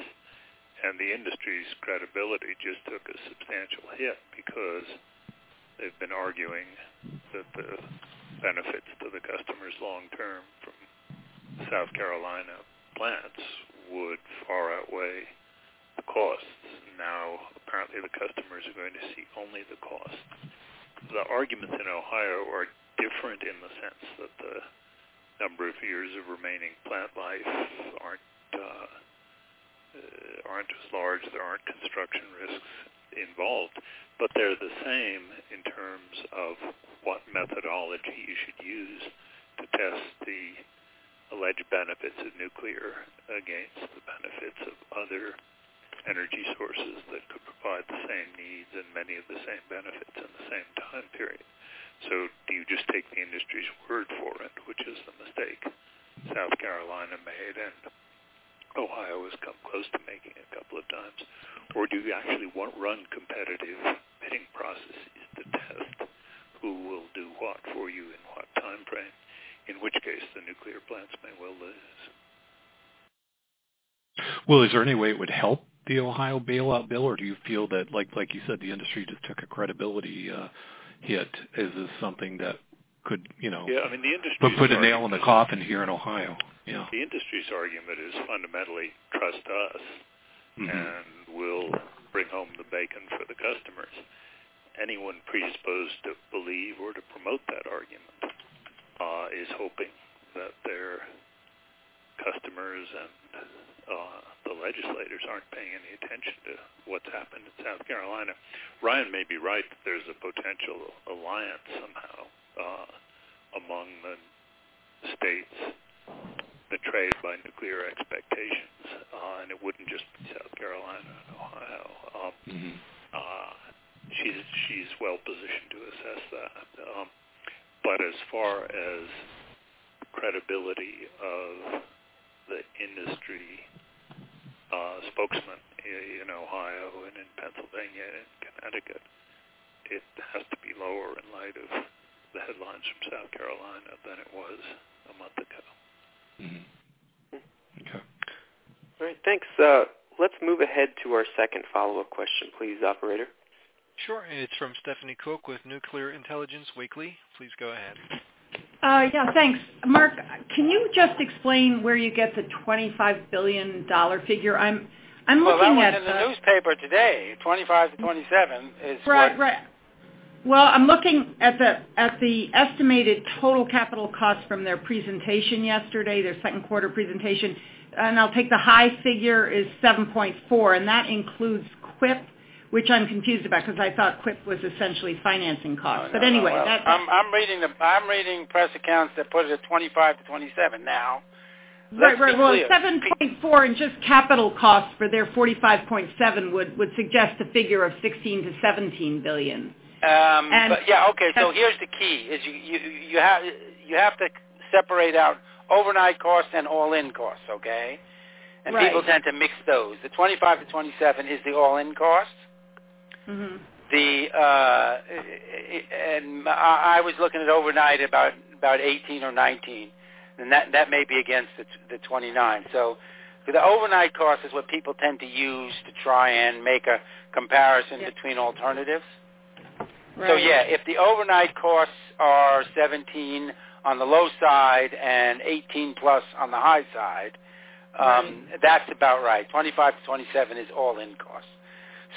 And the industry's credibility just took a substantial hit because they've been arguing that the benefits to the customers long term from South Carolina plants would far outweigh the costs. Now, apparently the customers are going to see only the cost. The arguments in Ohio are different in the sense that the number of years of remaining plant life aren't uh, uh, aren't as large. There aren't construction risks involved, but they're the same in terms of what methodology you should use to test the alleged benefits of nuclear against the benefits of other energy sources that could provide the same needs and many of the same benefits in the same time period. So do you just take the industry's word for it, which is the mistake South Carolina made and Ohio has come close to making a couple of times? Or do you actually want run competitive bidding processes to test who will do what for you in what time frame, in which case the nuclear plants may well lose? Well, is there any way it would help the Ohio bailout bill, or do you feel that, like like you said, the industry just took a credibility uh, hit? Is this something that could, you know, yeah, I mean, the industry put, put a nail in the coffin here in Ohio? Yeah. The industry's argument is fundamentally trust us, mm-hmm. and we'll bring home the bacon for the customers. Anyone predisposed to believe or to promote that argument uh, is hoping that their customers and uh, the legislators aren't paying any attention to what's happened in South Carolina. Ryan may be right that there's a potential alliance somehow uh, among the states betrayed by nuclear expectations, uh, and it wouldn't just be South Carolina and Ohio. Um, mm-hmm. uh, she's she's well positioned to assess that. Um, but as far as credibility of the industry uh, spokesman in Ohio and in Pennsylvania and in Connecticut, it has to be lower in light of the headlines from South Carolina than it was a month ago. Mm-hmm. Okay. All right, thanks. Uh, let's move ahead to our second follow-up question, please, operator. Sure. It's from Stephanie Cook with Nuclear Intelligence Weekly. Please go ahead. Uh, yeah, thanks. Mark, can you just explain where you get the $25 billion figure? I'm I'm well, looking that was at in the, the newspaper today. 25 to 27 is right, what, right. Well, I'm looking at the at the estimated total capital cost from their presentation yesterday, their second quarter presentation, and I'll take the high figure is 7.4, and that includes CWIP which I'm confused about because I thought CWIP was essentially financing costs. No, but anyway, no, well, that, I'm, I'm reading the I'm reading press accounts that put it at 25 to 27 now. Right, Let's right. be Well, 7.4 and just capital costs for their 45.7 would would suggest a figure of 16 to 17 billion. Um, And- but yeah, okay. So here's the key: is you you you have you have to separate out overnight costs and all-in costs. Okay. and right. people tend to mix those. The 25 to 27 is the all-in cost. Mm-hmm. The uh, and I was looking at overnight about about 18 or 19, and that that may be against the, the 29. So the overnight cost is what people tend to use to try and make a comparison between alternatives. Right. So yeah, if the overnight costs are 17 on the low side and 18 plus on the high side, um, that's about right. 25 to 27 is all-in cost.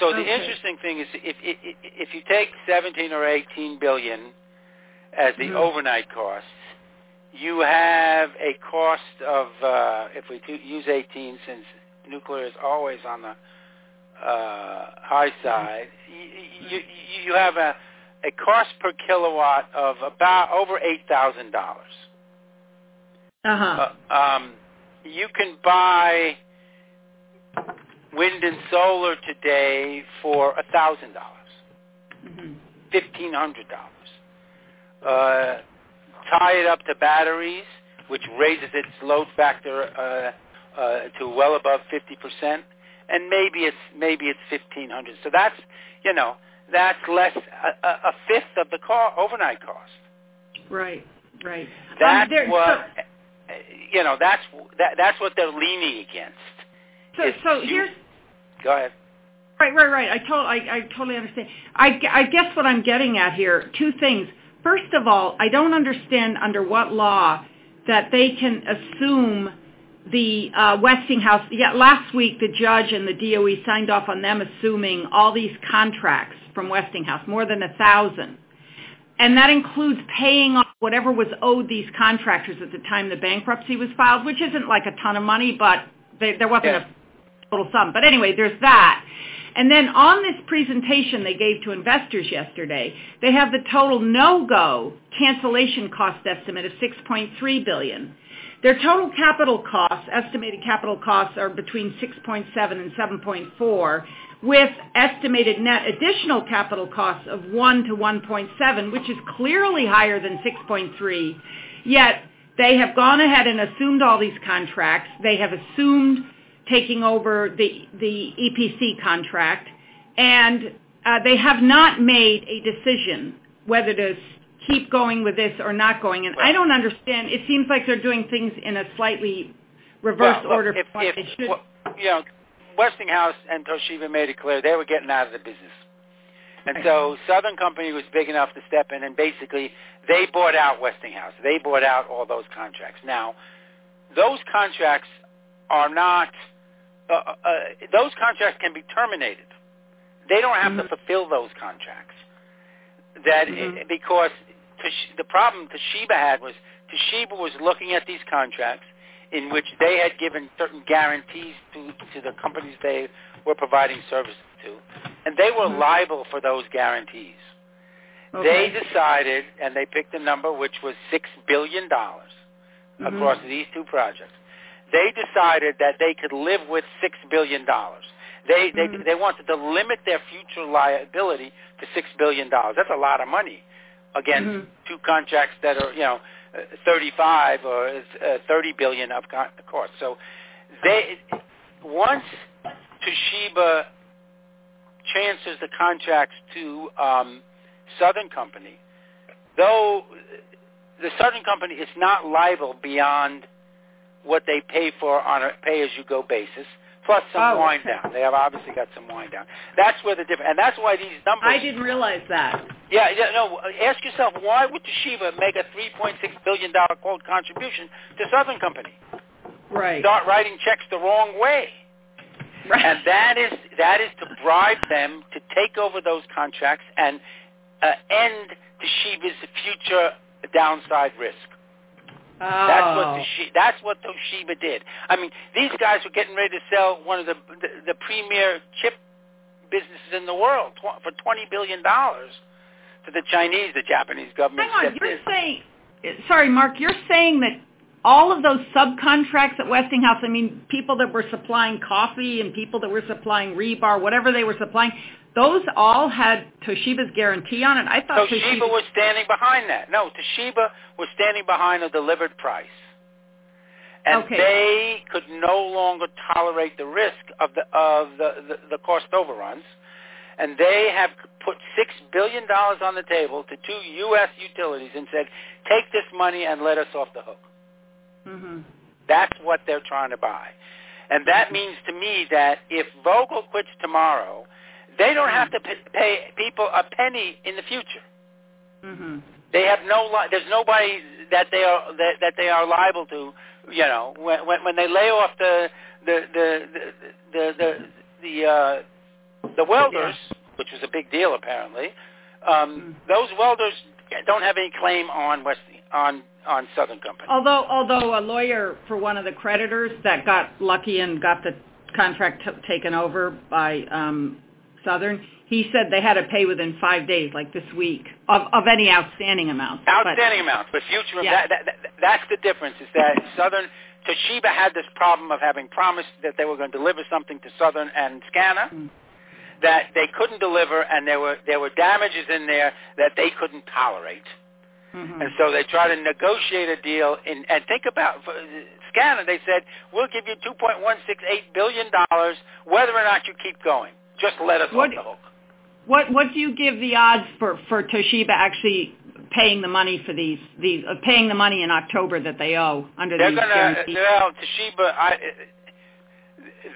So the Okay. interesting thing is if, if if you take 17 or 18 billion as the Mhm. overnight costs, you have a cost of uh, if we use 18 since nuclear is always on the uh, high side, you, you, you have a a cost per kilowatt of about over eight thousand dollars. Uh-huh. Uh, um, you can buy wind and solar today for a thousand dollars, fifteen hundred dollars. Uh, tie it up to batteries, which raises its load factor uh, uh, to well above fifty percent, and maybe it's maybe it's fifteen hundred. So that's you know that's less a, a fifth of the co- overnight cost. Right. Right. That's um, what So, you know. That's that, that's what they're leaning against. So, If so you- here's Go ahead. Right, right, right. I, to- I, I totally understand. I, I guess what I'm getting at here, two things. First of all, I don't understand under what law that they can assume the uh, Westinghouse. Yeah, last week the judge and the DOE signed off on them assuming all these contracts from Westinghouse, more than a thousand, and that includes paying off whatever was owed these contractors at the time the bankruptcy was filed, which isn't like a ton of money, but they, there wasn't Yeah. a total sum. But anyway, there's that. And then on this presentation they gave to investors yesterday, they have the total no-go cancellation cost estimate of 6.3 billion. Their total capital costs, estimated capital costs are between 6.7 and 7.4 with estimated net additional capital costs of 1 to 1.7, which is clearly higher than 6.3. Yet they have gone ahead and assumed all these contracts. They have assumed taking over the the EPC contract, and uh, they have not made a decision whether to keep going with this or not going. And I don't understand. It seems like they're doing things in a slightly reverse order. If, from if they should. well, you know, Westinghouse and Toshiba made it clear they were getting out of the business, and so Southern Company was big enough to step in, and basically they bought out Westinghouse. They bought out all those contracts. Now, those contracts are not. Uh, uh, those contracts can be terminated. They don't have to Mhm. fulfill those contracts. That Mhm. because Tosh- the problem Toshiba had was Toshiba was looking at these contracts in which they had given certain guarantees to, to the companies they were providing services to, and they were Mhm. liable for those guarantees. okay. They decided, and they picked a number which was six billion dollars Mhm. across these two projects. They decided that they could live with six billion dollars. They they Mhm. they wanted to limit their future liability to six billion dollars. That's a lot of money against Mhm. two contracts that are you know uh, 35 or uh, 30 billion of co- course. So they once Toshiba transfers the contracts to um, Southern Company, though the Southern Company is not liable beyond what they pay for on a pay-as-you-go basis, plus some Oh, wind okay. down. They have obviously got some wind down. That's where the difference, and that's why these numbers. I didn't realize that. Yeah, yeah, no. Ask yourself why would Toshiba make a 3.6 billion dollar quote contribution to Southern Company? Right. Start writing checks the wrong way, right. and that is that is to bribe them to take over those contracts and uh, end Toshiba's future downside risk. Oh. That's what Toshiba, oh. that's what Toshiba did. I mean, these guys were getting ready to sell one of the the, the premier chip businesses in the world tw- for twenty billion dollars to the Chinese. The Japanese government Hang on, you're in. saying, sorry, Mark, you're saying that all of those subcontracts at Westinghouse, I mean, people that were supplying coffee and people that were supplying rebar, whatever they were supplying, those all had Toshiba's guarantee on it. I thought Toshiba Toshiba was standing behind that. No, Toshiba was standing behind a delivered price. and Okay. they could no longer tolerate the risk of the of the, the, the cost overruns, and they have put six billion dollars on the table to two U.S. utilities and said, "Take this money and let us off the hook." hmm That's what they're trying to buy. And that means to me that if Vogtle quits tomorrow, they don't have to p- pay people a penny in the future. hmm They have no li- there's nobody that they are that, that they are liable to, you know, when when, when they lay off the the the the the the, the, uh, the welders, which was a big deal apparently. Um, those welders don't have any claim on West on on Southern Company. Although, although a lawyer for one of the creditors that got lucky and got the contract t- taken over by um, Southern, he said they had to pay within five days, like this week, of, of any outstanding amount. Outstanding amount, but future Yeah. that, that, that, that's the difference. Is that Southern Toshiba had this problem of having promised that they were going to deliver something to Southern and SCANA Mm. that they couldn't deliver, and there were there were damages in there that they couldn't tolerate. Mhm. And so they tried to negotiate a deal. In, and think about for SCANA. They said, "We'll give you 2.168 billion dollars, whether or not you keep going. Just let us What- off the hook." What what do you give the odds for for Toshiba actually paying the money for these these uh, paying the money in October that they owe under They're these gonna. guarantees? Well, Toshiba, I,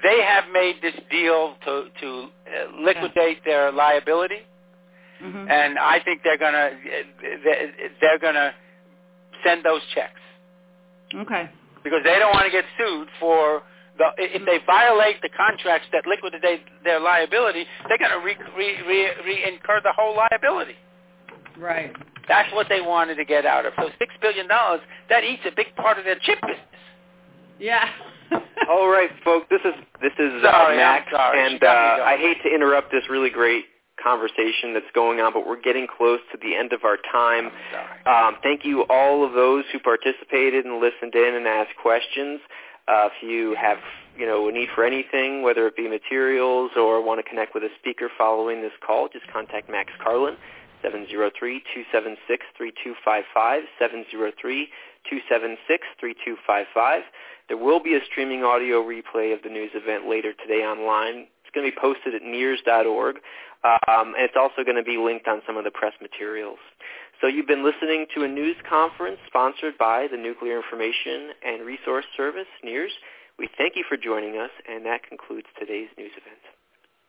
they have made this deal to to uh, liquidate their liability, Mhm. and I think they're gonna they're gonna send those checks Okay. because they don't want to get sued for the if they violate the contracts that liquidate their liability, they're gonna re, re, re, re incur the whole liability. Right. That's what they wanted to get out of. So six billion dollars that eats a big part of their chip business. Yeah. All right, folks. This is this is uh, Sorry, I'm Max, sorry. And uh. I hate to interrupt this really great conversation that's going on, but we're getting close to the end of our time. Um, thank you all of those who participated and listened in and asked questions. Uh, if you have you know a need for anything, whether it be materials or want to connect with a speaker following this call, just contact Max Carlin. 703-276-3255, 703-276-3255. There will be a streaming audio replay of the news event later today online. It's going to be posted at nirs.org, um, and it's also going to be linked on some of the press materials. So you've been listening to a news conference sponsored by the Nuclear Information and Resource Service, NIRS. We thank you for joining us, and that concludes today's news event.